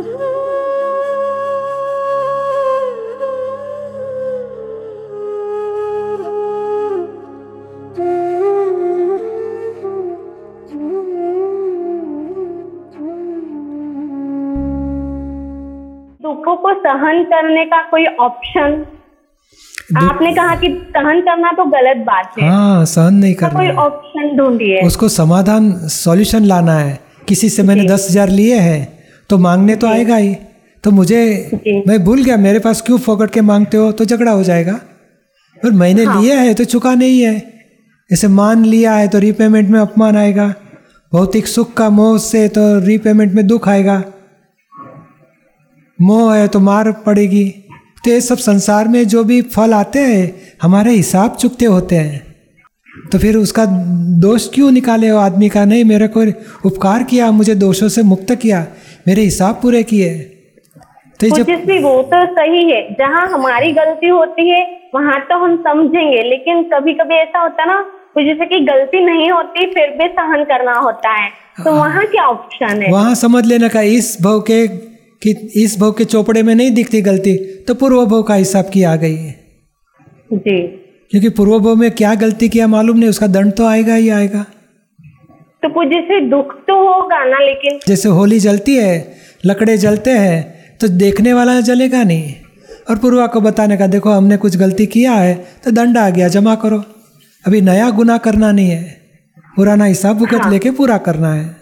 दुखों को सहन करने का कोई ऑप्शन आपने कहा कि सहन करना तो गलत बात है। हाँ सहन नहीं करना कोई ऑप्शन ढूंढिए। उसको समाधान सॉल्यूशन लाना है। किसी से मैंने दस हज़ार लिए हैं तो मांगने तो आएगा ही। तो मुझे मैं भूल गया मेरे पास क्यों फोकट के मांगते हो? तो झगड़ा हो जाएगा। पर मैंने हाँ। लिया है तो चुका नहीं है। जैसे मान लिया है तो रीपेमेंट में अपमान आएगा। भौतिक सुख का मोह से तो रीपेमेंट में दुख आएगा। मोह है तो मार पड़ेगी। तो ये सब संसार में जो भी फल आते हैं हमारे हिसाब चुकते होते हैं। तो फिर उसका दोष क्यों निकाले हो आदमी का? नहीं मेरे को उपकार किया मुझे दोषों से मुक्त किया मेरे हिसाब पूरे किए। तो जब भी वो तो सही है जहाँ हमारी गलती होती है वहाँ तो हम समझेंगे लेकिन कभी कभी ऐसा होता ना जैसे कि गलती नहीं होती फिर भी सहन करना होता है। तो वहाँ क्या ऑप्शन है? वहाँ समझ लेना का इस भव के कि इस भव के चोपड़े में नहीं दिखती गलती तो पूर्व भव का हिसाब की आ गई है। जी। क्योंकि पूर्व में क्या गलती किया मालूम नहीं उसका दंड तो आएगा ही आएगा। तो कुछ जैसे दुख तो होगा ना लेकिन जैसे होली जलती है लकड़े जलते हैं तो देखने वाला जलेगा नहीं। और पूर्वा को बताने का देखो हमने कुछ गलती किया है तो दंड आ गया जमा करो। अभी नया गुना करना नहीं है। पुराना हिसाब भुगत लेके पूरा करना है।